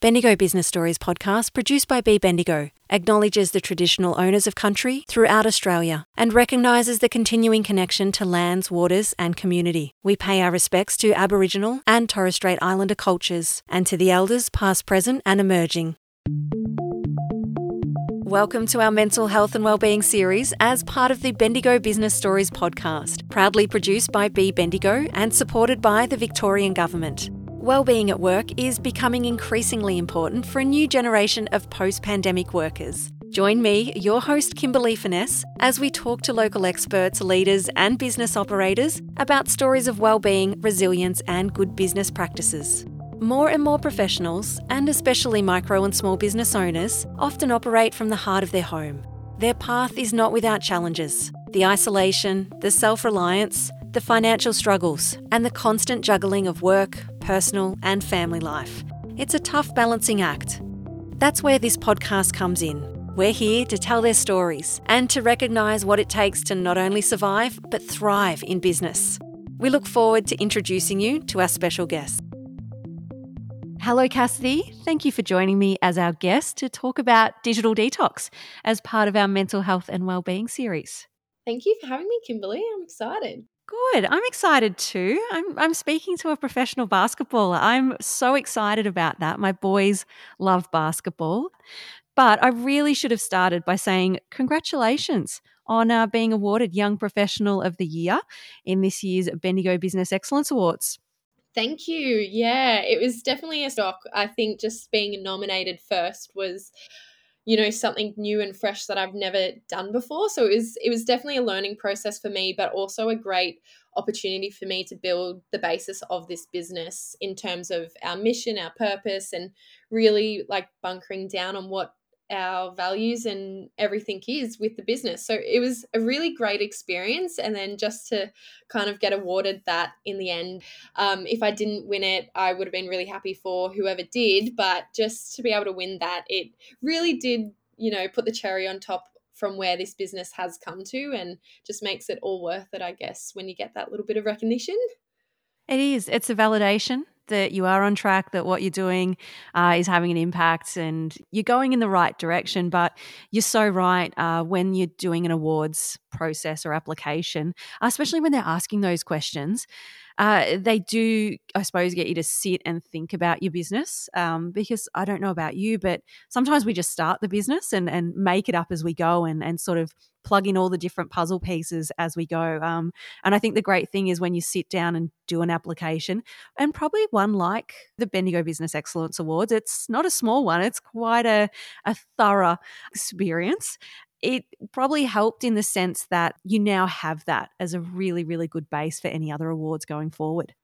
Bendigo Business Stories podcast, produced by Be.Bendigo, acknowledges the traditional owners of country throughout Australia and recognises the continuing connection to lands, waters, and community. We pay our respects to Aboriginal and Torres Strait Islander cultures and to the elders, past, present, and emerging. Welcome to our mental health and wellbeing series as part of the Bendigo Business Stories podcast, proudly produced by Be.Bendigo and supported by the Victorian Government. Wellbeing at work is becoming increasingly important for a new generation of post pandemic workers. Join me, your host Kimberley Furness, as we talk to local experts, leaders, and business operators about stories of well-being, resilience, and good business practices. More and more professionals, and especially micro and small business owners, often operate from the heart of their home. Their path is not without challenges the isolation, the self reliance, the financial struggles, and the constant juggling of work, personal, and family life. It's a tough balancing act. That's where this podcast comes in. We're here to tell their stories and to recognise what it takes to not only survive, but thrive in business. We look forward to introducing you to our special guest. Hello, Cassidy. Thank you for joining me as our guest to talk about digital detox as part of our mental health and wellbeing series. Thank you for having me, Kimberley. I'm excited. Good. I'm excited too. I'm, I'm speaking to a professional basketballer. I'm so excited about that. My boys love basketball. But I really should have started by saying congratulations on uh, being awarded Young Professional of the Year in this year's Bendigo Business Excellence Awards. Thank you. Yeah, it was definitely a shock. I think just being nominated first was you know something new and fresh that I've never done before. So it was it was definitely a learning process for me but also a great opportunity for me to build the basis of this business in terms of our mission our purpose and really like bunkering down on what our values and everything is with the business. So it was a really great experience. And then just to kind of get awarded that in the end, um, if I didn't win it, I would have been really happy for whoever did. But just to be able to win that, it really did, you know, put the cherry on top from where this business has come to and just makes it all worth it, I guess, when you get that little bit of recognition. It is. It's a validation that you are on track, that what you're doing uh, is having an impact, and you're going in the right direction. But you're so right uh, when you're doing an awards process or application, especially when they're asking those questions uh, they do, I suppose, get you to sit and think about your business. Um, because I don't know about you, but sometimes we just start the business and, and make it up as we go and, and sort of plug in all the different puzzle pieces as we go. Um, and I think the great thing is when you sit down and do an application, and probably one like the Bendigo Business Excellence Awards, it's not a small one, it's quite a, a thorough experience it probably helped in the sense that you now have that as a really, really good base for any other awards going forward.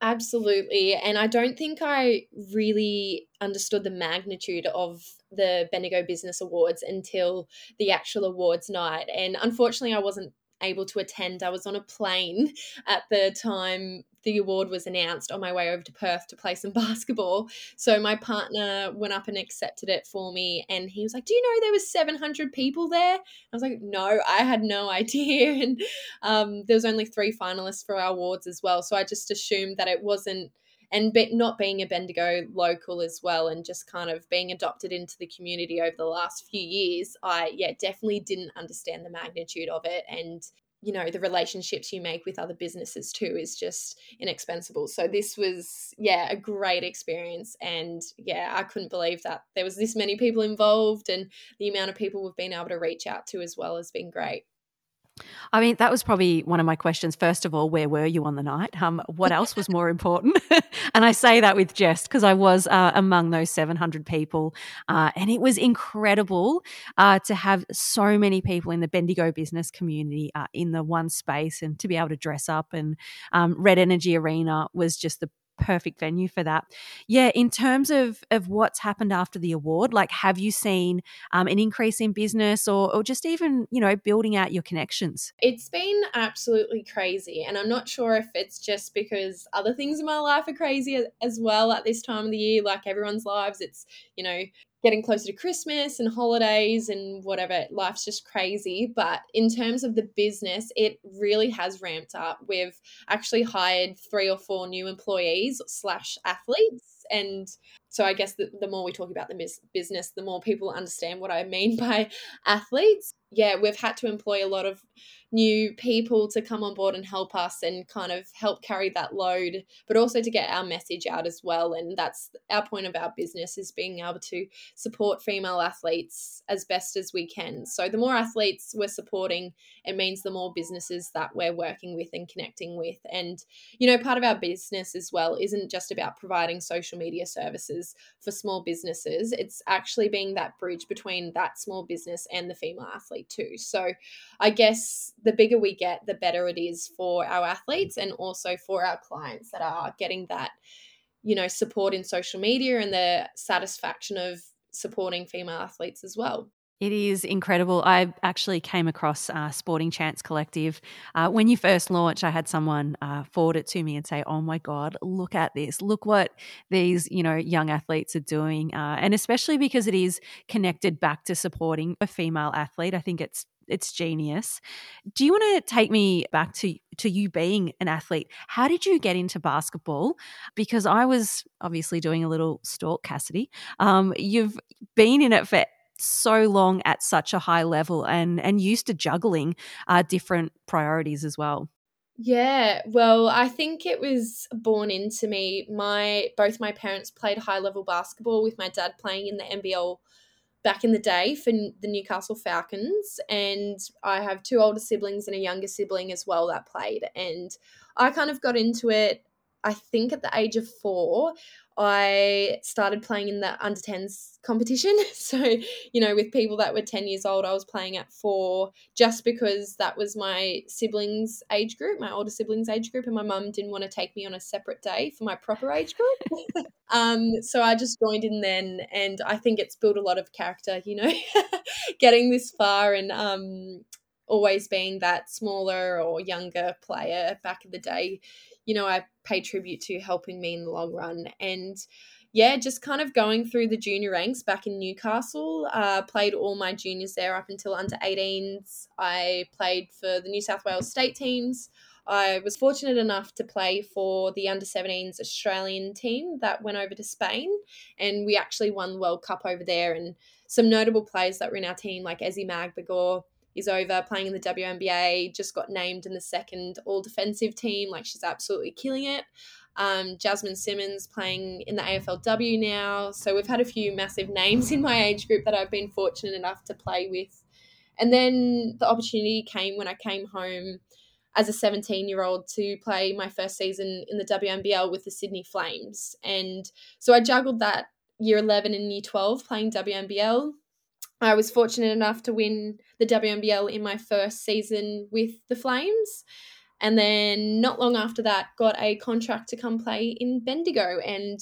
Absolutely. And I don't think I really understood the magnitude of the Bendigo Business Awards until the actual awards night. And unfortunately, I wasn't able to attend. I was on a plane at the time the award was announced on my way over to Perth to play some basketball. So my partner went up and accepted it for me and he was like, "Do you know there was 700 people there?" I was like, "No, I had no idea." And um, there was only 3 finalists for our awards as well. So I just assumed that it wasn't and be, not being a Bendigo local as well, and just kind of being adopted into the community over the last few years, I yeah definitely didn't understand the magnitude of it, and you know the relationships you make with other businesses too is just inexpensible. So this was yeah a great experience. And yeah i couldn't believe that there was this many people involved and the amount of people we've been able to reach out to as well has been great I mean, that was probably one of my questions. First of all, where were you on the night? Um, what else was more important? and I say that with jest because I was uh, among those 700 people. Uh, and it was incredible uh, to have so many people in the Bendigo business community uh, in the one space and to be able to dress up. And um, Red Energy Arena was just the perfect venue for that. Yeah, in terms of of what's happened after the award, like have you seen um, an increase in business or or just even you know building out your connections? It's been absolutely crazy, and I'm not sure if it's just because other things in my life are crazy as well at this time of the year, like everyone's lives. It's you know getting closer to Christmas and holidays and whatever. Life's just crazy. But in terms of the business, it really has ramped up. We've actually hired three or four new employees slash athletes. And so I guess the, the more we talk about the business, the more people understand what I mean by athletes. Yeah, we've had to employ a lot of new people to come on board and help us and kind of help carry that load, but also to get our message out as well. And that's our point of our business is being able to support female athletes as best as we can. So the more athletes we're supporting, it means the more businesses that we're working with and connecting with. And, you know, part of our business as well isn't just about providing social media services for small businesses, it's actually being that bridge between that small business and the female athlete too. So I guess the bigger we get, the better it is for our athletes and also for our clients that are getting that, you know, support in social media and the satisfaction of supporting female athletes as well. It is incredible. I actually came across uh, Sporting Chance Collective. Uh, when you first launched, I had someone uh, forward it to me and say, oh my God, look at this. Look what these, you know, young athletes are doing. Uh, and especially because it is connected back to supporting a female athlete. I think it's it's genius. Do you want to take me back to to you being an athlete? How did you get into basketball? Because I was obviously doing a little stalk, Cassidy. Um, you've been in it for so long at such a high level and and used to juggling uh, different priorities as well. Yeah, well, I think it was born into me. My both my parents played high level basketball with my dad playing in the NBL back in the day for the Newcastle Falcons. And I have two older siblings and a younger sibling as well that played. And I kind of got into it, I think, at the age of four. I started playing in the under 10s competition. So, you know, with people that were 10 years old, I was playing at four just because that was my siblings' age group, my older siblings' age group, and my mum didn't want to take me on a separate day for my proper age group. um, so I just joined in then, and I think it's built a lot of character, you know, getting this far and um, always being that smaller or younger player back in the day you know, I pay tribute to helping me in the long run. And yeah, just kind of going through the junior ranks back in Newcastle. Uh, played all my juniors there up until under 18s. I played for the New South Wales state teams. I was fortunate enough to play for the under 17s Australian team that went over to Spain, and we actually won the World Cup over there. And some notable players that were in our team, like Ezi Magbegor, is over playing in the WNBA, just got named in the second all defensive team. Like she's absolutely killing it. Um, Jasmine Simmons playing in the AFLW now. So we've had a few massive names in my age group that I've been fortunate enough to play with. And then the opportunity came when I came home as a 17 year old to play my first season in the WNBL with the Sydney Flames. And so I juggled that year 11 and year 12 playing WNBL I was fortunate enough to win the WNBL in my first season with the Flames. And then not long after that, got a contract to come play in Bendigo. And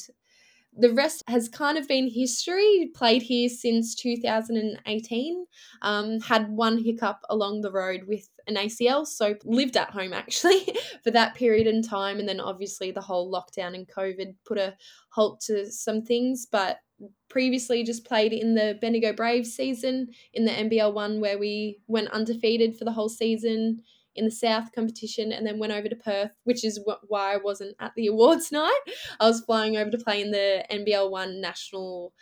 the rest has kind of been history. Played here since 2018. Um, had one hiccup along the road with an ACL, so lived at home actually for that period in time. And then obviously the whole lockdown and COVID put a halt to some things. But previously just played in the Bendigo Braves season in the NBL one where we went undefeated for the whole season in the South competition and then went over to Perth, which is why I wasn't at the awards night. I was flying over to play in the NBL one national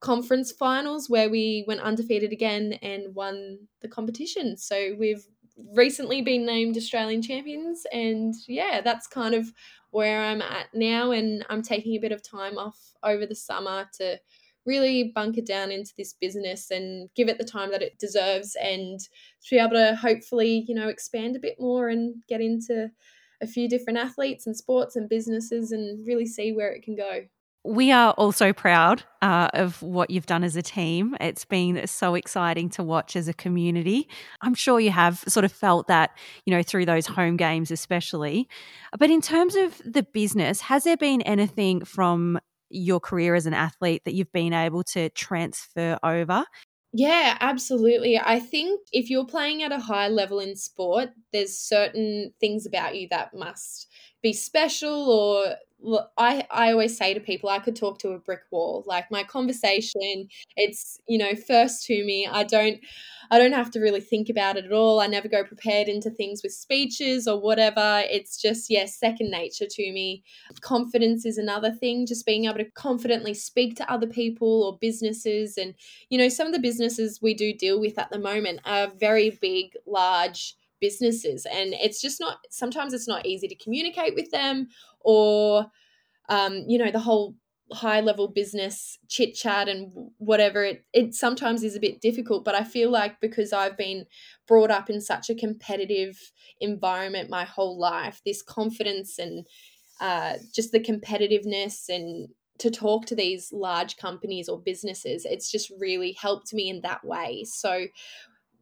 conference finals where we went undefeated again and won the competition. So we've recently been named Australian champions and yeah, that's kind of where I'm at now and I'm taking a bit of time off over the summer to really bunker down into this business and give it the time that it deserves and to be able to hopefully, you know, expand a bit more and get into a few different athletes and sports and businesses and really see where it can go. We are also proud uh, of what you've done as a team. It's been so exciting to watch as a community. I'm sure you have sort of felt that, you know, through those home games, especially. But in terms of the business, has there been anything from your career as an athlete that you've been able to transfer over? Yeah, absolutely. I think if you're playing at a high level in sport, there's certain things about you that must be special or I, I always say to people i could talk to a brick wall. Like my conversation it's you know first to me. I don't i don't have to really think about it at all. I never go prepared into things with speeches or whatever. It's just yeah second nature to me. Confidence is another thing. Just being able to confidently speak to other people or businesses. And you know some of the businesses we do deal with at the moment are very big large businesses and it's just not sometimes it's not easy to communicate with them or um, you know the whole high level business chit chat and whatever it it sometimes is a bit difficult but i feel like because i've been brought up in such a competitive environment my whole life this confidence and uh, just the competitiveness and to talk to these large companies or businesses it's just really helped me in that way. So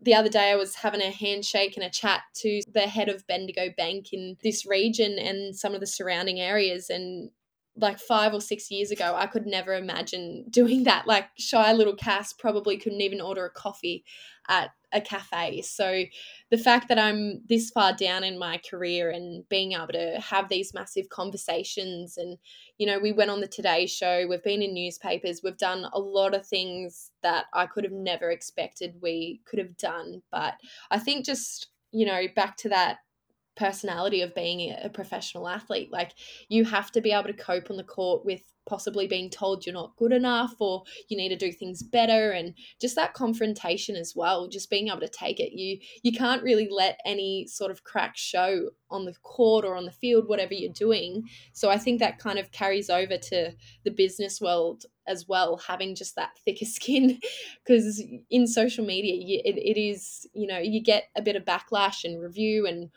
the other day I was having a handshake and a chat to the head of Bendigo Bank in this region and some of the surrounding areas and like five or six years ago, I could never imagine doing that. Like shy little Cass probably couldn't even order a coffee at a cafe. So the fact that I'm this far down in my career and being able to have these massive conversations and you know, we went on the Today show, we've been in newspapers, we've done a lot of things that I could have never expected we could have done, but I think just, you know, back to that personality of being a professional athlete. Like you have to be able to cope on the court with possibly being told you're not good enough or you need to do things better and just that confrontation as well just being able to take it you you can't really let any sort of crack show on the court or on the field whatever you're doing so i think that kind of carries over to the business world as well having just that thicker skin because in social media you, it, it is you know you get a bit of backlash and review and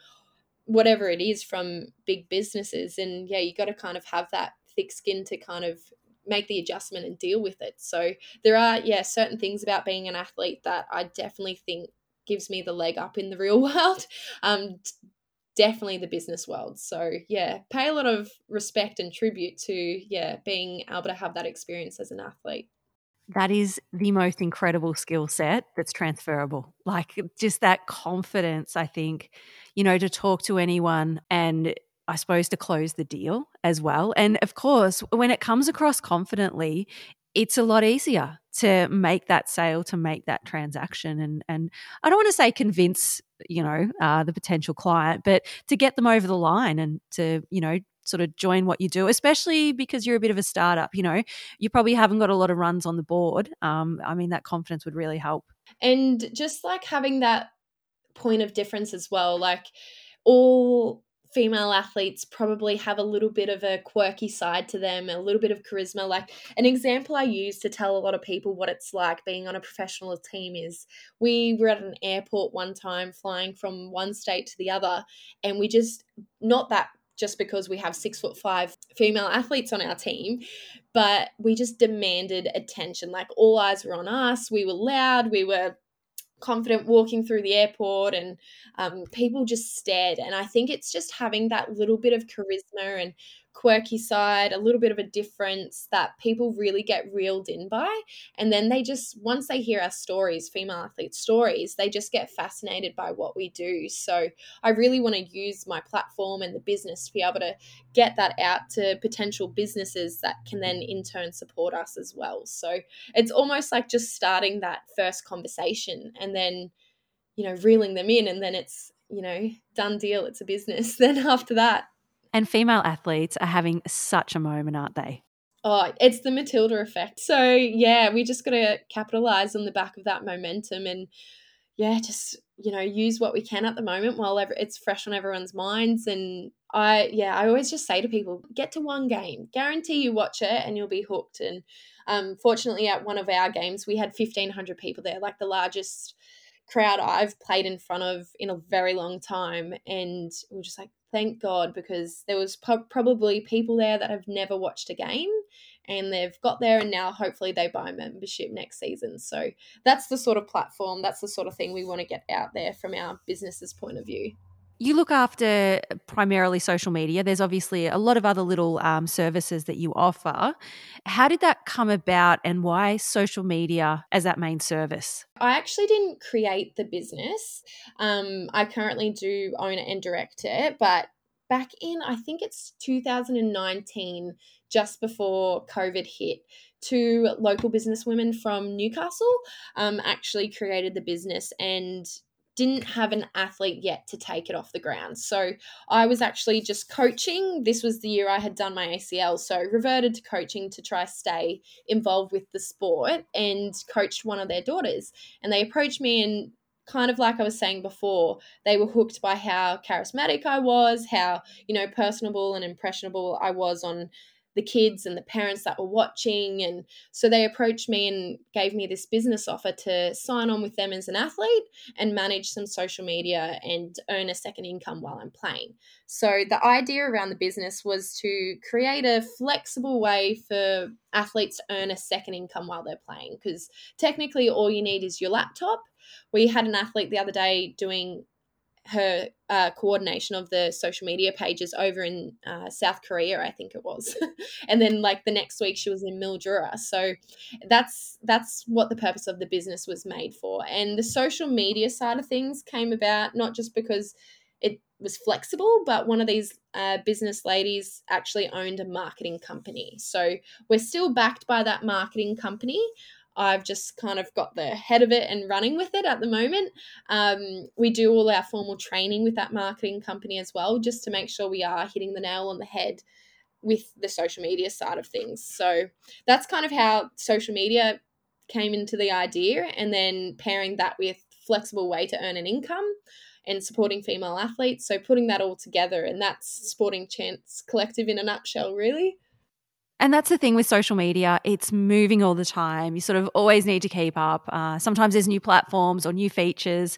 whatever it is from big businesses and yeah you got to kind of have that thick skin to kind of make the adjustment and deal with it. So there are yeah certain things about being an athlete that i definitely think gives me the leg up in the real world um definitely the business world. So yeah pay a lot of respect and tribute to yeah being able to have that experience as an athlete that is the most incredible skill set that's transferable. Like just that confidence, I think, you know, to talk to anyone and I suppose to close the deal as well. And of course, when it comes across confidently, it's a lot easier to make that sale, to make that transaction. And and I don't want to say convince, you know, uh, the potential client, but to get them over the line and to, you know, sort of join what you do, especially because you're a bit of a startup. You know, you probably haven't got a lot of runs on the board. Um, I mean, that confidence would really help. And just like having that point of difference as well, like all female athletes probably have a little bit of a quirky side to them, a little bit of charisma. Like an example I use to tell a lot of people what it's like being on a professional team is we were at an airport one time flying from one state to the other, and we just, not that just because we have six foot five female athletes on our team, but we just demanded attention. Like all eyes were on us. We were loud. We were confident walking through the airport and um, people just stared and i think it's just having that little bit of charisma and quirky side, a little bit of a difference that people really get reeled in by. And then they just, once they hear our stories, female athlete stories, they just get fascinated by what we do. So I really want to use my platform and the business to be able to get that out to potential businesses that can then in turn support us as well. So it's almost like just starting that first conversation and then, you know, reeling them in and then it's, you know, done deal, it's a business. Then after that, and female athletes are having such a moment, aren't they? Oh, it's the Matilda effect. So, yeah, we just got to capitalize on the back of that momentum and, yeah, just, you know, use what we can at the moment while it's fresh on everyone's minds. And I, yeah, I always just say to people, get to one game, guarantee you watch it and you'll be hooked. And um, fortunately, at one of our games, we had 1,500 people there, like the largest crowd I've played in front of in a very long time. And we are just like, thank God, because there was po- probably people there that have never watched a game and they've got there and now hopefully they buy membership next season. So that's the sort of platform, that's the sort of thing we want to get out there from our business's point of view you look after primarily social media. There's obviously a lot of other little um, services that you offer. How did that come about and why social media as that main service? I actually didn't create the business. Um, I currently do own it and direct it, but back in, I think it's 2019, just before COVID hit, two local businesswomen from Newcastle um, actually created the business and didn't have an athlete yet to take it off the ground. So I was actually just coaching. This was the year I had done my ACL. So reverted to coaching to try stay involved with the sport and coached one of their daughters. And they approached me and kind of like I was saying before, they were hooked by how charismatic I was, how, you know, personable and impressionable I was on the kids and the parents that were watching. And so they approached me and gave me this business offer to sign on with them as an athlete and manage some social media and earn a second income while I'm playing. So the idea around the business was to create a flexible way for athletes to earn a second income while they're playing because technically all you need is your laptop. We had an athlete the other day doing her uh, coordination of the social media pages over in uh, South Korea, I think it was, and then like the next week she was in Mildura. So that's that's what the purpose of the business was made for. And the social media side of things came about not just because it was flexible, but one of these uh, business ladies actually owned a marketing company. So we're still backed by that marketing company. I've just kind of got the head of it and running with it at the moment. Um, we do all our formal training with that marketing company as well, just to make sure we are hitting the nail on the head with the social media side of things. So that's kind of how social media came into the idea, and then pairing that with flexible way to earn an income and supporting female athletes. So putting that all together, and that's Sporting Chance Collective in a nutshell, really. And that's the thing with social media, it's moving all the time. You sort of always need to keep up. Uh, sometimes there's new platforms or new features.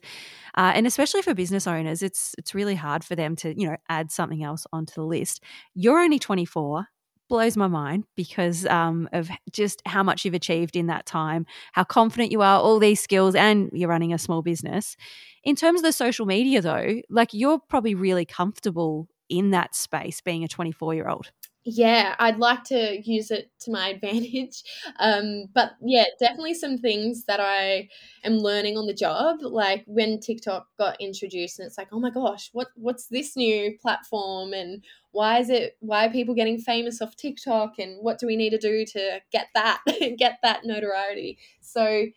Uh, and especially for business owners, it's it's really hard for them to, you know, add something else onto the list. You're only 24 blows my mind because um, of just how much you've achieved in that time, how confident you are, all these skills, and you're running a small business. In terms of the social media, though, like you're probably really comfortable in that space being a 24 year old yeah, I'd like to use it to my advantage. Um, but yeah, definitely some things that I am learning on the job. Like when TikTok got introduced, and it's like, oh my gosh, what what's this new platform, and why is it why are people getting famous off TikTok, and what do we need to do to get that get that notoriety? So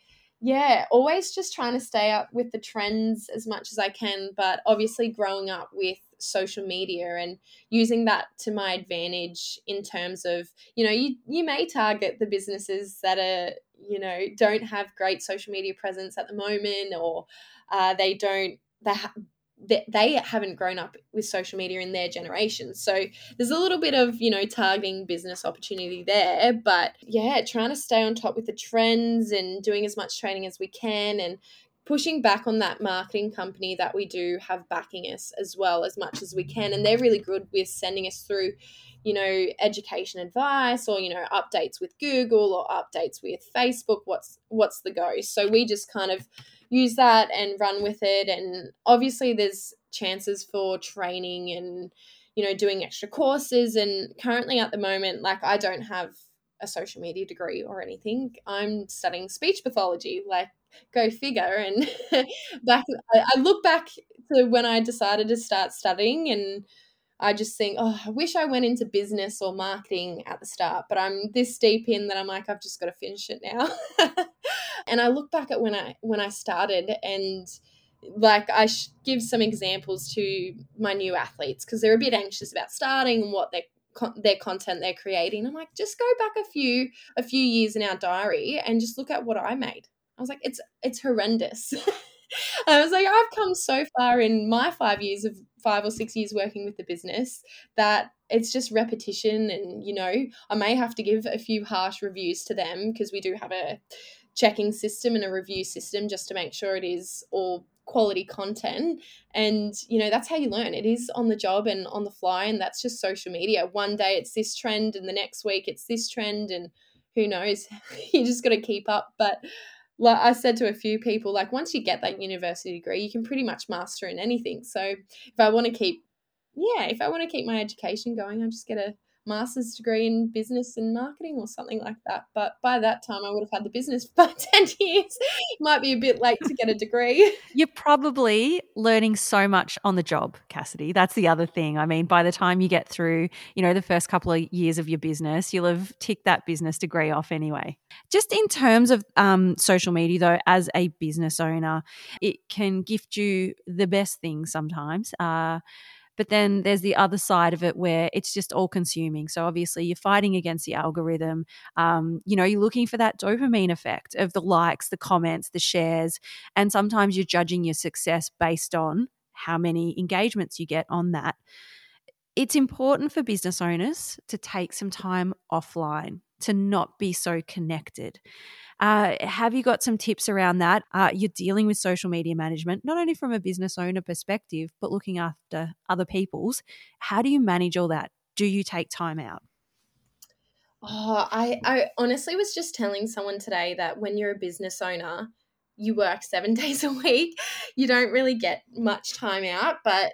yeah, always just trying to stay up with the trends as much as I can, but obviously growing up with social media and using that to my advantage in terms of, you know, you you may target the businesses that are, you know, don't have great social media presence at the moment or uh, they don't they ha- they haven't grown up with social media in their generation. So there's a little bit of, you know, targeting business opportunity there. But yeah, trying to stay on top with the trends and doing as much training as we can and pushing back on that marketing company that we do have backing us as well as much as we can. And they're really good with sending us through you know education advice or you know updates with google or updates with facebook what's what's the go so we just kind of use that and run with it. And obviously, there's chances for training and you know doing extra courses. And currently, at the moment, like I don't have a social media degree or anything. I'm studying speech pathology. Like, go figure. And back, I look back to when I decided to start studying and. I just think, oh, I wish I went into business or marketing at the start, but I'm this deep in that I'm like, I've just got to finish it now. and I look back at when I when I started and like I give some examples to my new athletes because they're a bit anxious about starting and what their their content they're creating. I'm like, just go back a few a few years in our diary and just look at what I made. I was like, it's it's horrendous. I was like, I've come so far in my five years of five or six years working with the business that it's just repetition. And, you know, I may have to give a few harsh reviews to them because we do have a checking system and a review system just to make sure it is all quality content. And you know that's how you learn. It is on the job and on the fly and that's just social media. One day it's this trend and the next week it's this trend and who knows? You just got to keep up. But like I said to a few people, like once you get that university degree, you can pretty much master in anything. So if I want to keep, yeah, if I want to keep my education going, I just gotta, master's degree in business and marketing or something like that. But by that time, I would have had the business for 10 years. Might be a bit late to get a degree. You're probably learning so much on the job, Cassidy. That's the other thing. I mean, by the time you get through, you know, the first couple of years of your business, you'll have ticked that business degree off anyway. Just in terms of um, social media, though, as a business owner, it can gift you the best things sometimes. Uh, but then there's the other side of it where it's just all consuming. So obviously you're fighting against the algorithm. Um, you know, you're looking for that dopamine effect of the likes, the comments, the shares. And sometimes you're judging your success based on how many engagements you get on that. It's important for business owners to take some time offline, to not be so connected. Uh, have you got some tips around that? Uh, you're dealing with social media management, not only from a business owner perspective, but looking after other people's. How do you manage all that? Do you take time out? Oh, I, I honestly was just telling someone today that when you're a business owner, you work seven days a week. You don't really get much time out, but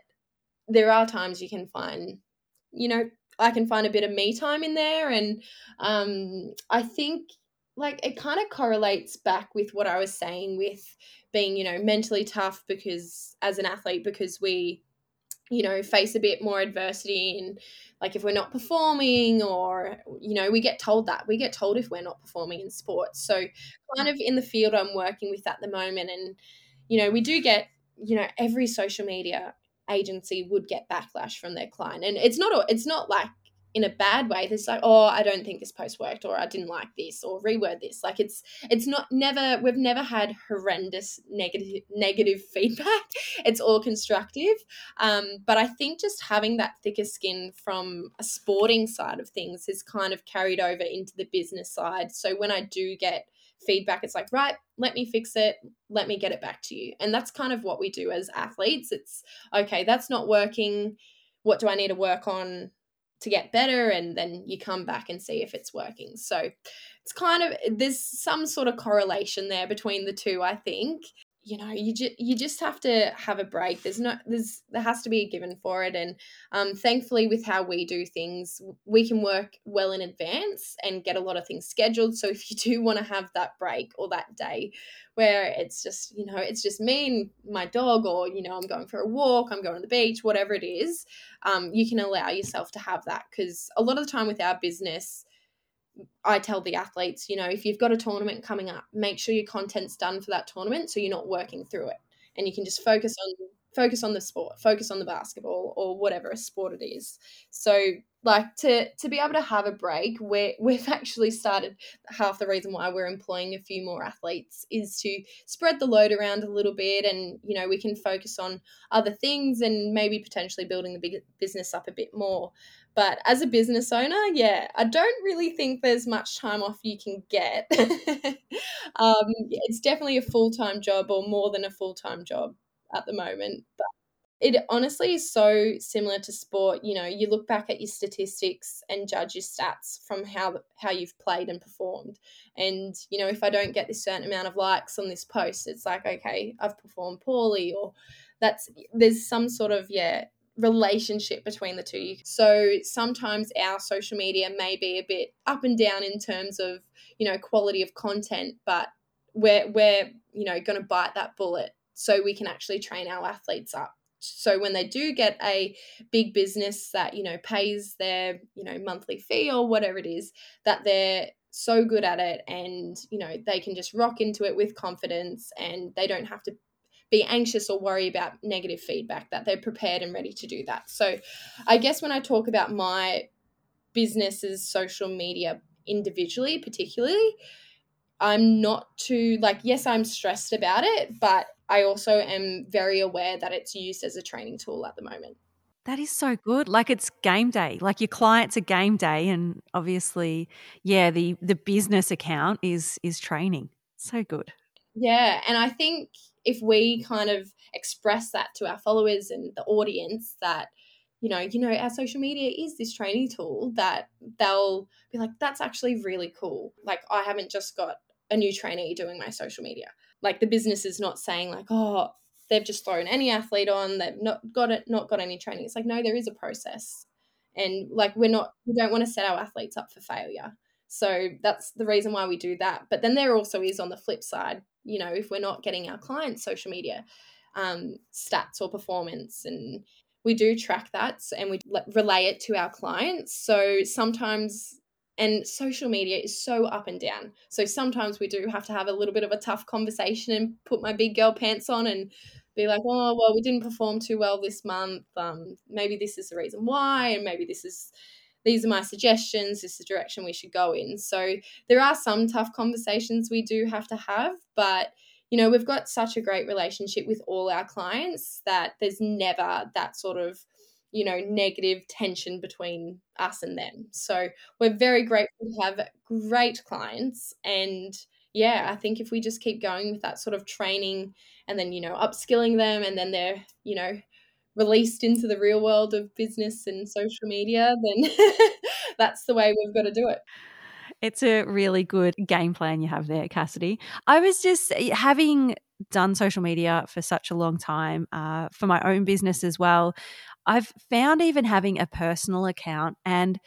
there are times you can find, you know, I can find a bit of me time in there. And um, I think like it kind of correlates back with what I was saying with being, you know, mentally tough because as an athlete, because we, you know, face a bit more adversity and like if we're not performing or, you know, we get told that. We get told if we're not performing in sports. So kind of in the field I'm working with at the moment and, you know, we do get, you know, every social media agency would get backlash from their client and it's not it's not like in a bad way there's like oh i don't think this post worked or i didn't like this or reword this. Like it's it's not never we've never had horrendous negative negative feedback. It's all constructive. Um, but i think just having that thicker skin from a sporting side of things has kind of carried over into the business side. So when i do get feedback it's like right let me fix it. Let me get it back to you. And that's kind of what we do as athletes. It's okay that's not working. What do i need to work on to get better and then you come back and see if it's working. So it's kind of there's some sort of correlation there between the two i think you know you just you just have to have a break. There's no there's there has to be a given for it and um, thankfully with how we do things we can work well in advance and get a lot of things scheduled. So if you do want to have that break or that day where it's just you know it's just me and my dog or you know i'm going for a walk i'm going to the beach whatever it is um, you can allow yourself to have that because a lot of the time with our business I tell the athletes, you know, if you've got a tournament coming up, make sure your content's done for that tournament so you're not working through it. And you can just focus on focus on the sport, focus on the basketball or whatever a sport it is. So like to to be able to have a break where we've actually started half the reason why we're employing a few more athletes is to spread the load around a little bit and you know we can focus on other things and maybe potentially building the big business up a bit more but as a business owner yeah i don't really think there's much time off you can get. Um, it's definitely a full-time job or more than a full-time job at the moment but it honestly is so similar to sport you know you look back at your statistics and judge your stats from how how you've played and performed. And you know if i don't get this certain amount of likes on this post it's like okay i've performed poorly or that's there's some sort of yeah relationship between the two. So sometimes our social media may be a bit up and down in terms of you know quality of content but we're we're you know going to bite that bullet so we can actually train our athletes up. So when they do get a big business that you know pays their you know monthly fee or whatever it is that they're so good at it and you know they can just rock into it with confidence and they don't have to be anxious or worry about negative feedback that they're prepared and ready to do that so i guess when i talk about my business's social media individually particularly i'm not too like yes i'm stressed about it but I also am very aware that it's used as a training tool at the moment. That is so good. Like it's game day. Like your clients are game day and obviously, yeah, the the business account is is training. So good. Yeah, and I think if we kind of express that to our followers and the audience that you know, you know, our social media is this training tool that they'll be like, that's actually really cool. Like I haven't just got a new trainee doing my social media like the business is not saying like oh they've just thrown any athlete on they've not got it not got any training it's like no there is a process And like we're not we don't want to set our athletes up for failure. So that's the reason why we do that. But then there also is on the flip side, you know, if we're not getting our clients social media um, stats or performance and we do track that and we relay it to our clients. So sometimes and social media is so up and down. So sometimes we do have to have a little bit of a tough conversation and put my big girl pants on and be like, oh, well, we didn't perform too well this month. Um, maybe this is the reason why, and maybe this is these are my suggestions. This is the direction we should go in. So there are some tough conversations we do have to have, but you know, we've got such a great relationship with all our clients that there's never that sort of you know negative tension between us and them so we're very grateful to have great clients and yeah i think if we just keep going with that sort of training and then you know upskilling them and then they're you know released into the real world of business and social media then that's the way we've got to do it it's a really good game plan you have there, Cassidy. I was just eh, having done social media for such a long time uh, for my own business as well. I've found even having a personal account and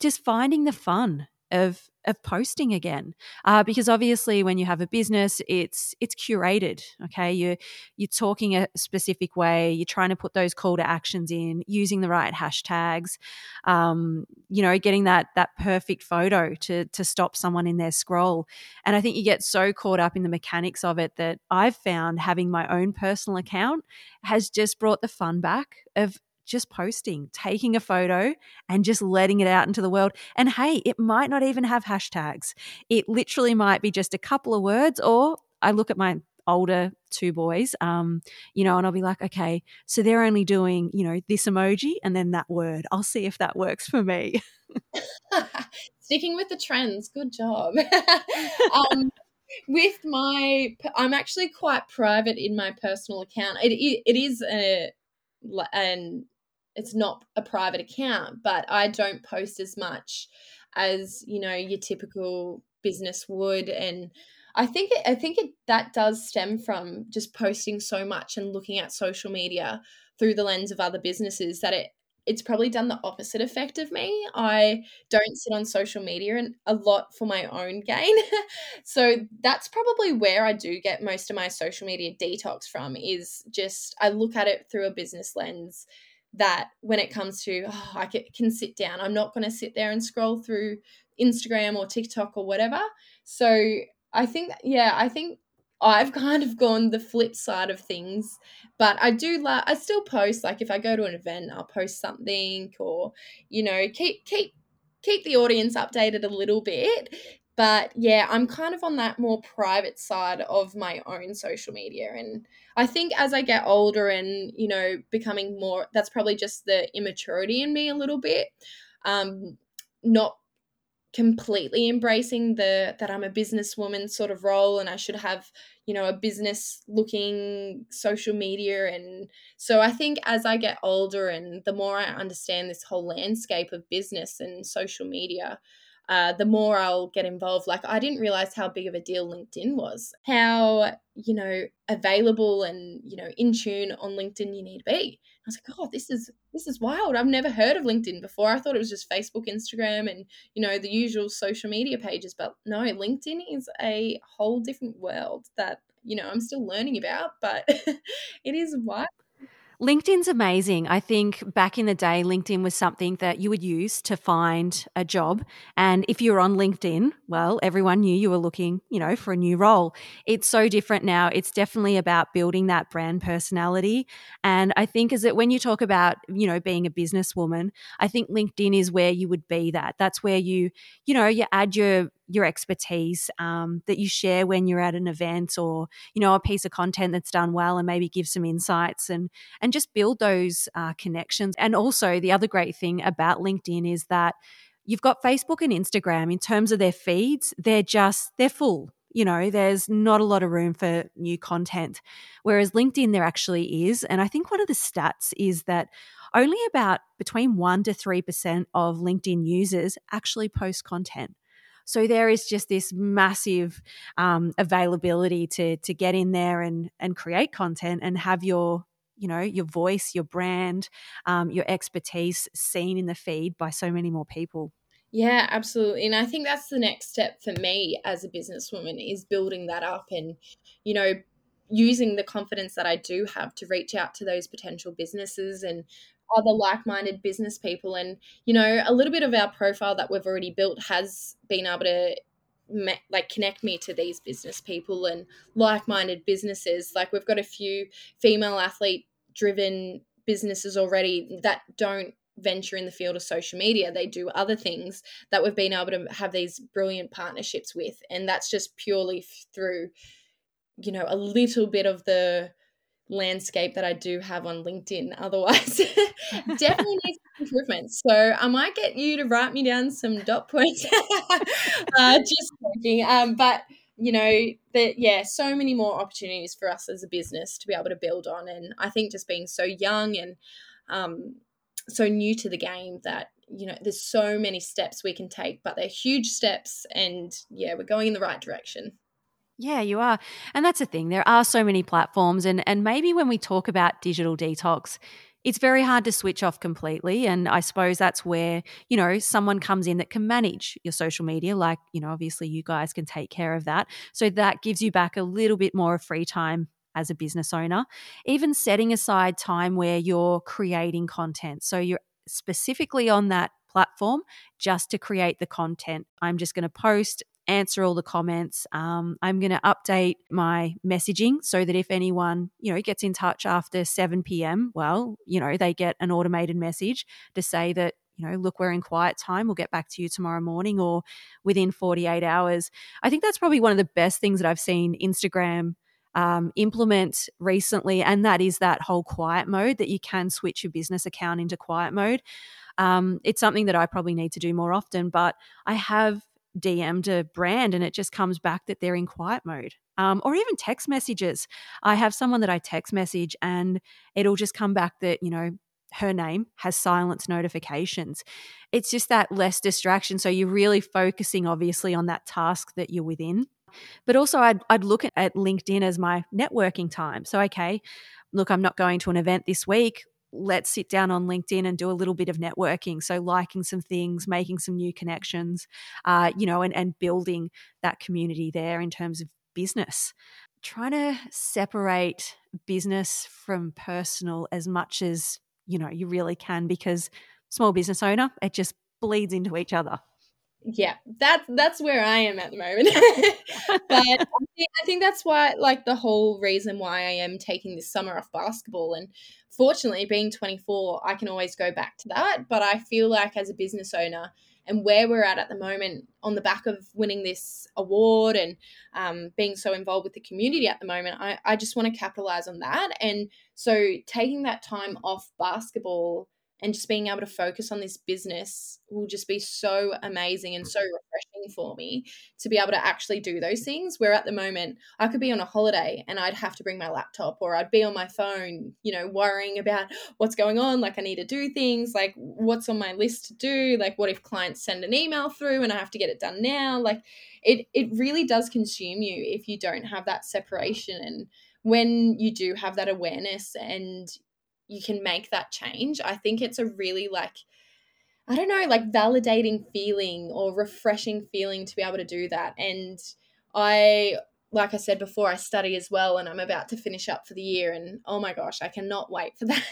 just finding the fun of of posting again uh, because obviously when you have a business it's it's curated okay? You you're talking a specific way you're trying to put those call to actions in using the right hashtags um, you know getting that that perfect photo to to stop someone in their scroll. And i think you get so caught up in the mechanics of it that i've found having my own personal account has just brought the fun back of just posting, taking a photo and just letting it out into the world. And hey, it might not even have hashtags. It literally might be just a couple of words, or I look at my older two boys, um, you know, and I'll be like, okay, so they're only doing, you know, this emoji and then that word. I'll see if that works for me. Sticking with the trends. Good job. um, with my, I'm actually quite private in my personal account. It, it, it is a, an it's not a private account, but I don't post as much as you know your typical business would, and I think it, I think it that does stem from just posting so much and looking at social media through the lens of other businesses that it it's probably done the opposite effect of me. I don't sit on social media and a lot for my own gain. so that's probably where I do get most of my social media detox from is just I look at it through a business lens that when it comes to oh, I can sit down, I'm not going to sit there and scroll through Instagram or TikTok or whatever. So I think, yeah, I think I've kind of gone the flip side of things, but I do like I still post like if I go to an event, I'll post something or you know keep keep keep the audience updated a little bit. But yeah, I'm kind of on that more private side of my own social media. And I think as I get older and, you know, becoming more, that's probably just the immaturity in me a little bit. Um, not completely embracing the that I'm a businesswoman sort of role and I should have, you know, a business looking social media and so I think as I get older and the more I understand this whole landscape of business and social media, uh, the more I'll get involved. Like I didn't realize how big of a deal LinkedIn was, how you know available and you know in tune on LinkedIn you need to be. I was like, oh, this is this is wild. I've never heard of LinkedIn before. I thought it was just Facebook, Instagram, and you know the usual social media pages. But no, LinkedIn is a whole different world that you know I'm still learning about. But it is wild. LinkedIn's amazing. I think back in the day, LinkedIn was something that you would use to find a job. And if you were on LinkedIn, well, everyone knew you were looking, you know, for a new role. It's so different now. It's definitely about building that brand personality. And I think is that when you talk about, you know, being a businesswoman, I think LinkedIn is where you would be that. That's where you, you know, you add your your expertise um, that you share when you're at an event or you know a piece of content that's done well and maybe give some insights and and just build those uh, connections. And also the other great thing about linkedin is that you've got facebook and instagram in terms of their feeds they're just they're full you know there's not a lot of room for new content. Whereas linkedin there actually is and i think one of the stats is that only about between 1 to 3% of linkedin users actually post content so there is just this massive um, availability to to get in there and and create content and have your you know your voice your brand um, your expertise seen in the feed by so many more people yeah, absolutely. And I think that's the next step for me as a businesswoman is building that up and, you know, using the confidence that I do have to reach out to those potential businesses and other like-minded business people and you know a little bit of our profile that we've already built has been able to like connect me to these business people and like-minded businesses like we've got a few female athlete driven businesses already that don't venture in the field of social media. They do other things that we've been able to have these brilliant partnerships with. And that's just purely through, you know, a little bit of the landscape that I do have on LinkedIn. Otherwise, definitely needs improvements. So I might get you to write me down some dot points. uh, just joking. Um, but you know that yeah so many more opportunities for us as a business to be able to build on and i think just being so young and um, so new to the game that you know there's so many steps we can take but they're huge steps and yeah we're going in the right direction yeah, you are. And that's the thing. There are so many platforms and and maybe when we talk about digital detox, it's very hard to switch off completely and I suppose that's where, you know, someone comes in that can manage your social media like, you know, obviously you guys can take care of that. So that gives you back a little bit more of free time as a business owner, even setting aside time where you're creating content. So you're specifically on that platform just to create the content. I'm just going to post, answer all the comments. Um, I'm going to update my messaging so that if anyone, you know, gets in touch after 7 p.m., well, you know, they get an automated message to say that, you know, look, we're in quiet time. We'll get back to you tomorrow morning or within 48 hours. I think that's probably one of the best things that I've seen Instagram um, implement recently, and that is that whole quiet mode that you can switch your business account into quiet mode. Um, it's something that I probably need to do more often, but I have DM'd a brand and it just comes back that they're in quiet mode. Um, or even text messages. I have someone that I text message and it'll just come back that, you know, her name has silence notifications. It's just that less distraction. So you're really focusing, obviously, on that task that you're within. But also, I'd, I'd look at LinkedIn as my networking time. So, okay, look, I'm not going to an event this week. Let's sit down on LinkedIn and do a little bit of networking. So, liking some things, making some new connections, uh, you know, and, and building that community there in terms of business. Trying to separate business from personal as much as you know you really can because small business owner it just bleeds into each other yeah that's that's where i am at the moment but I think, I think that's why like the whole reason why i am taking this summer off basketball and fortunately being 24 i can always go back to that but i feel like as a business owner and where we're at at the moment on the back of winning this award and um, being so involved with the community at the moment I, I just want to capitalize on that. And so taking that time off basketball and just being able to focus on this business will just be so amazing and so refreshing for me to be able to actually do those things where at the moment i could be on a holiday and i'd have to bring my laptop or i'd be on my phone you know worrying about what's going on like i need to do things like what's on my list to do like what if clients send an email through and i have to get it done now? Like it it really does consume you if you don't have that separation. And when you do have that awareness and you can make that change i think it's a really like i don't know like validating feeling or refreshing feeling to be able to do that and i like I said before, I study as well, and I'm about to finish up for the year. And oh my gosh, I cannot wait for that.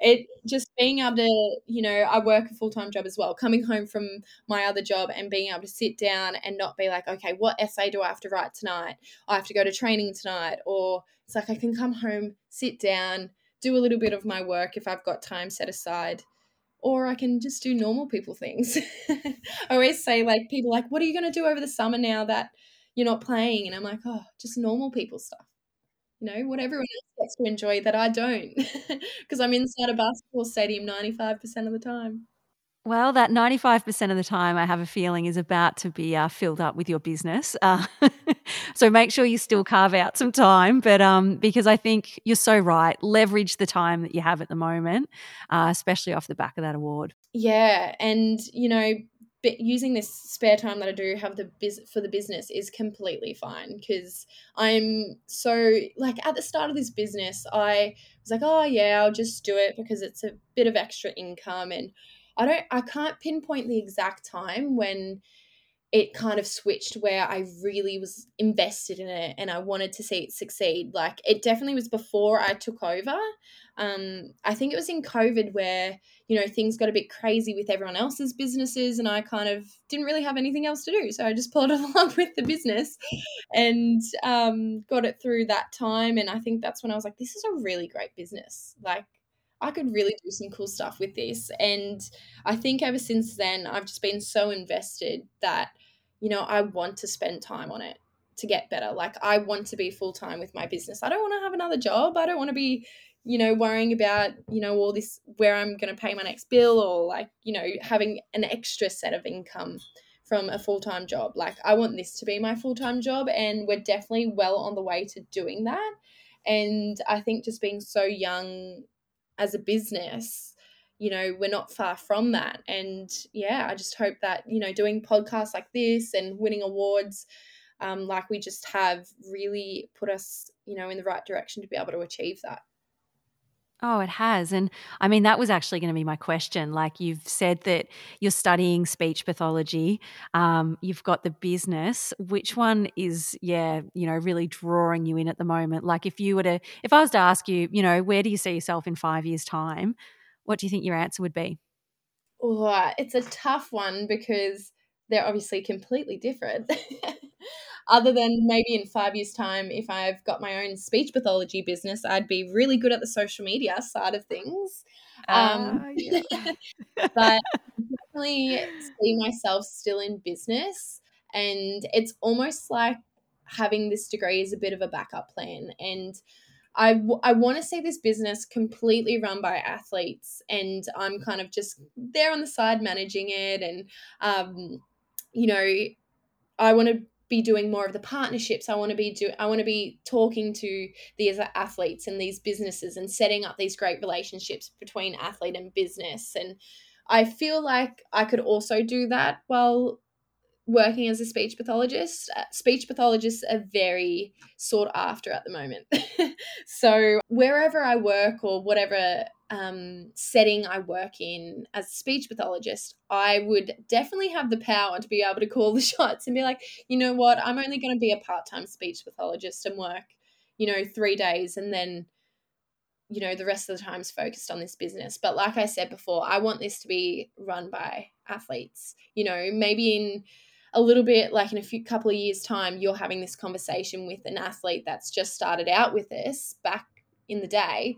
it just being able to, you know, I work a full time job as well, coming home from my other job and being able to sit down and not be like, okay, what essay do I have to write tonight? I have to go to training tonight. Or it's like I can come home, sit down, do a little bit of my work if I've got time set aside. Or I can just do normal people things. I always say, like, people like, what are you going to do over the summer now that you're not playing? And I'm like, oh, just normal people stuff. You know, what everyone else gets to enjoy that I don't. Because I'm inside a basketball stadium 95% of the time. Well, that 95% of the time, I have a feeling, is about to be uh, filled up with your business. Uh, so make sure you still carve out some time. But um, because I think you're so right, leverage the time that you have at the moment, uh, especially off the back of that award. Yeah. And, you know, using this spare time that I do have the biz for the business is completely fine because I'm so like at the start of this business I was like oh yeah I'll just do it because it's a bit of extra income and I don't I can't pinpoint the exact time when it kind of switched where I really was invested in it and I wanted to see it succeed. Like it definitely was before I took over. Um, I think it was in COVID where, you know, things got a bit crazy with everyone else's businesses and I kind of didn't really have anything else to do. So I just pulled along with the business and um, got it through that time. And I think that's when I was like, this is a really great business. Like I could really do some cool stuff with this. And I think ever since then, I've just been so invested that, you know, I want to spend time on it to get better. Like, I want to be full time with my business. I don't want to have another job. I don't want to be, you know, worrying about, you know, all this, where I'm going to pay my next bill or like, you know, having an extra set of income from a full time job. Like, I want this to be my full time job. And we're definitely well on the way to doing that. And I think just being so young as a business you know we're not far from that. And yeah i just hope that you know doing podcasts like this and winning awards um, like we just have really put us you know in the right direction to be able to achieve that Oh, it has. And I mean, that was actually going to be my question. Like you've said that you're studying speech pathology, um, you've got the business. Which one is, yeah, you know, really drawing you in at the moment? Like if you were to, if I was to ask you, you know, where do you see yourself in five years' time? What do you think your answer would be? Oh, it's a tough one because they're obviously completely different. other than maybe in five years' time, if I've got my own speech pathology business, I'd be really good at the social media side of things. Um, uh, yeah. but definitely see myself still in business. And it's almost like having this degree is a bit of a backup plan. And I, w- I want to see this business completely run by athletes and i'm kind of just there on the side managing it and um, you know i want to be doing more of the partnerships. I want to be do I want to be talking to these athletes and these businesses and setting up these great relationships between athlete and business. And I feel like I could also do that while working as a speech pathologist. Uh, speech pathologists are very sought after at the moment. so wherever I work or whatever um, setting I work in as a speech pathologist, I would definitely have the power to be able to call the shots and be like, you know what, I'm only going to be a part time speech pathologist and work, you know, three days and then, you know, the rest of the time's focused on this business. But like I said before, I want this to be run by athletes, you know, maybe in a little bit like in a few couple of years time you're having this conversation with an athlete that's just started out with this back in the day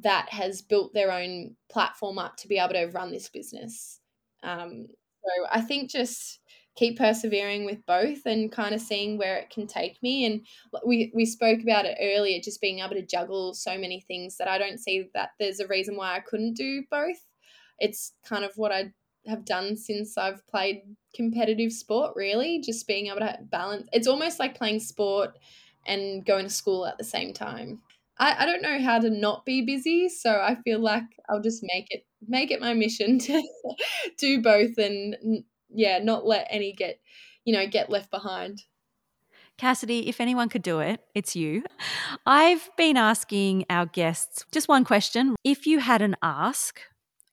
that has built their own platform up to be able to run this business. Um, so I think just keep persevering with both and kind of seeing where it can take me. And we we spoke about it earlier, just being able to juggle so many things that I don't see that there's a reason why I couldn't do both. It's kind of what I have done since I've played competitive sport, really, just being able to balance. It's almost like playing sport and going to school at the same time. I, I don't know how to not be busy, so I feel like I'll just make it make it my mission to do both and yeah, not let any get you know get left behind. Cassidy, if anyone could do it, it's you. I've been asking our guests just one question. If you had an ask,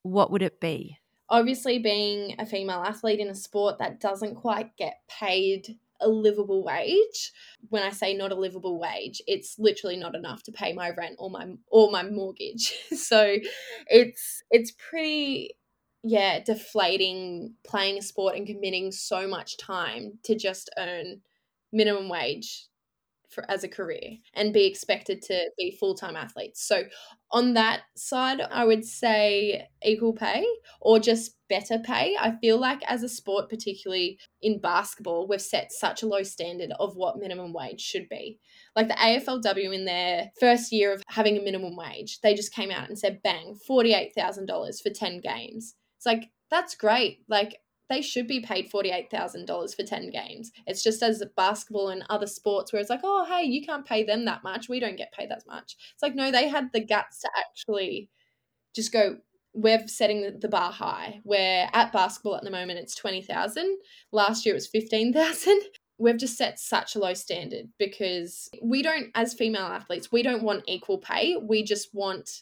what would it be? Obviously, being a female athlete in a sport that doesn't quite get paid a livable wage. When I say not a livable wage, it's literally not enough to pay my rent or my or my mortgage. so it's it's pretty yeah, deflating playing a sport and committing so much time to just earn minimum wage for as a career and be expected to be full-time athletes. So on that side, I would say equal pay or just better pay. I feel like as a sport, particularly in basketball, we've set such a low standard of what minimum wage should be. Like the AFLW in their first year of having a minimum wage, they just came out and said, bang, $48,000 for 10 games. It's like, that's great. Like, they should be paid $48,000 for 10 games. It's just as basketball and other sports where it's like, oh, hey, you can't pay them that much. We don't get paid that much. It's like, no, they had the guts to actually just go, we're setting the bar high. Where at basketball at the moment it's 20,000. Last year it was 15,000. We've just set such a low standard because we don't, as female athletes, we don't want equal pay. We just want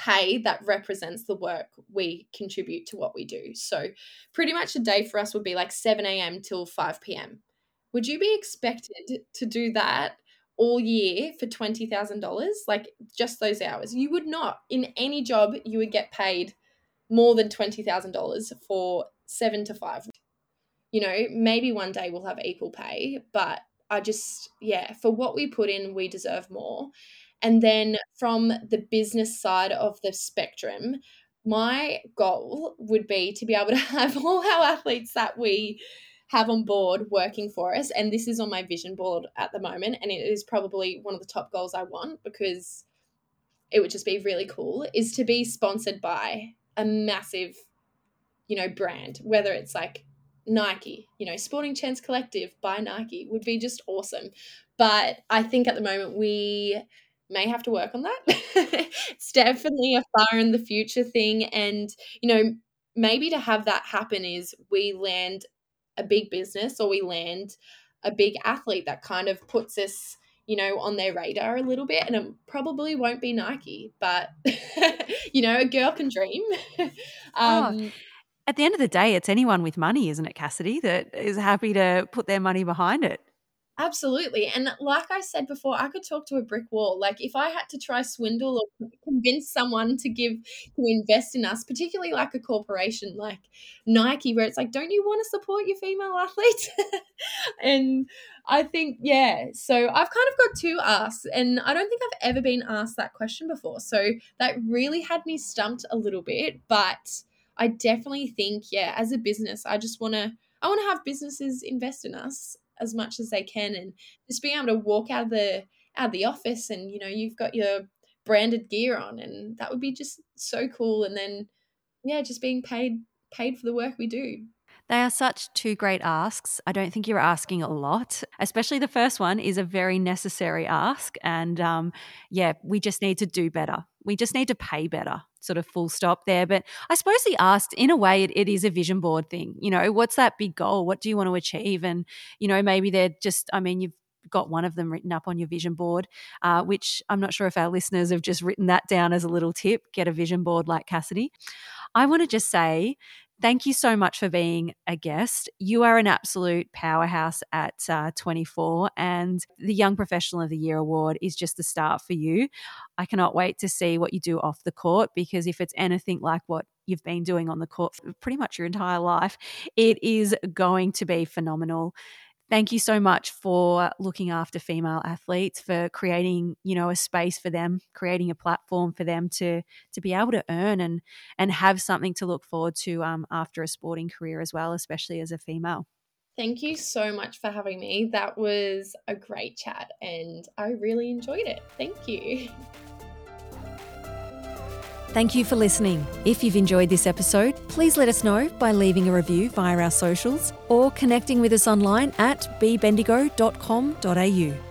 pay that represents the work we contribute to what we do. So, pretty much a day for us would be like 7 a.m. till 5 p.m. Would you be expected to do that all year for $20,000? Like just those hours? You would not. In any job, you would get paid more than $20,000 for 7 to 5. You know, maybe one day we'll have equal pay, but I just, yeah, for what we put in, we deserve more. And then from the business side of the spectrum, my goal would be to be able to have all our athletes that we have on board working for us. And this is on my vision board at the moment. And it is probably one of the top goals I want because it would just be really cool is to be sponsored by a massive, you know, brand, whether it's like Nike, you know, Sporting Chance Collective by Nike would be just awesome. But I think at the moment we may have to work on that. it's definitely a far in the future thing. And, you know, maybe to have that happen is we land a big business or we land a big athlete that kind of puts us you know on their radar a little bit and it probably won't be nike but you know a girl can dream oh, um, oh, at the end of the day it's anyone with money isn't it cassidy that is happy to put their money behind it Absolutely. And like I said before, I could talk to a brick wall. Like if I had to try swindle or convince someone to give to invest in us, particularly like a corporation like Nike, where it's like, don't you want to support your female athletes? and I think, yeah. So I've kind of got two asks, and I don't think I've ever been asked that question before. So that really had me stumped a little bit. But I definitely think, yeah, as a business, I just want to. I want to have businesses invest in us as much as they can and just being able to walk out of the out of the office and you know you've got your branded gear on and that would be just so cool. And then yeah just being paid paid for the work we do they are such two great asks. I don't think you're asking a lot, especially the first one is a very necessary ask. And um, yeah, we just need to do better. We just need to pay better, sort of full stop there. But I suppose he asked, in a way, it, it is a vision board thing. You know, what's that big goal? What do you want to achieve? And, you know, maybe they're just, I mean, you've got one of them written up on your vision board, uh, which I'm not sure if our listeners have just written that down as a little tip. Get a vision board like Cassidy. I want to just say Thank you so much for being a guest. You are an absolute powerhouse at uh, 24, and the Young Professional of the Year award is just the start for you. I cannot wait to see what you do off the court because if it's anything like what you've been doing on the court for pretty much your entire life, it is going to be phenomenal thank you so much for looking after female athletes for creating you know a space for them creating a platform for them to to be able to earn and and have something to look forward to um, after a sporting career as well especially as a female. Thank you so much for having me. That was a great chat and i really enjoyed it. Thank you Thank you for listening. If you've enjoyed this episode, please let us know by leaving a review via our socials or connecting with us online at bebendigo.com.au.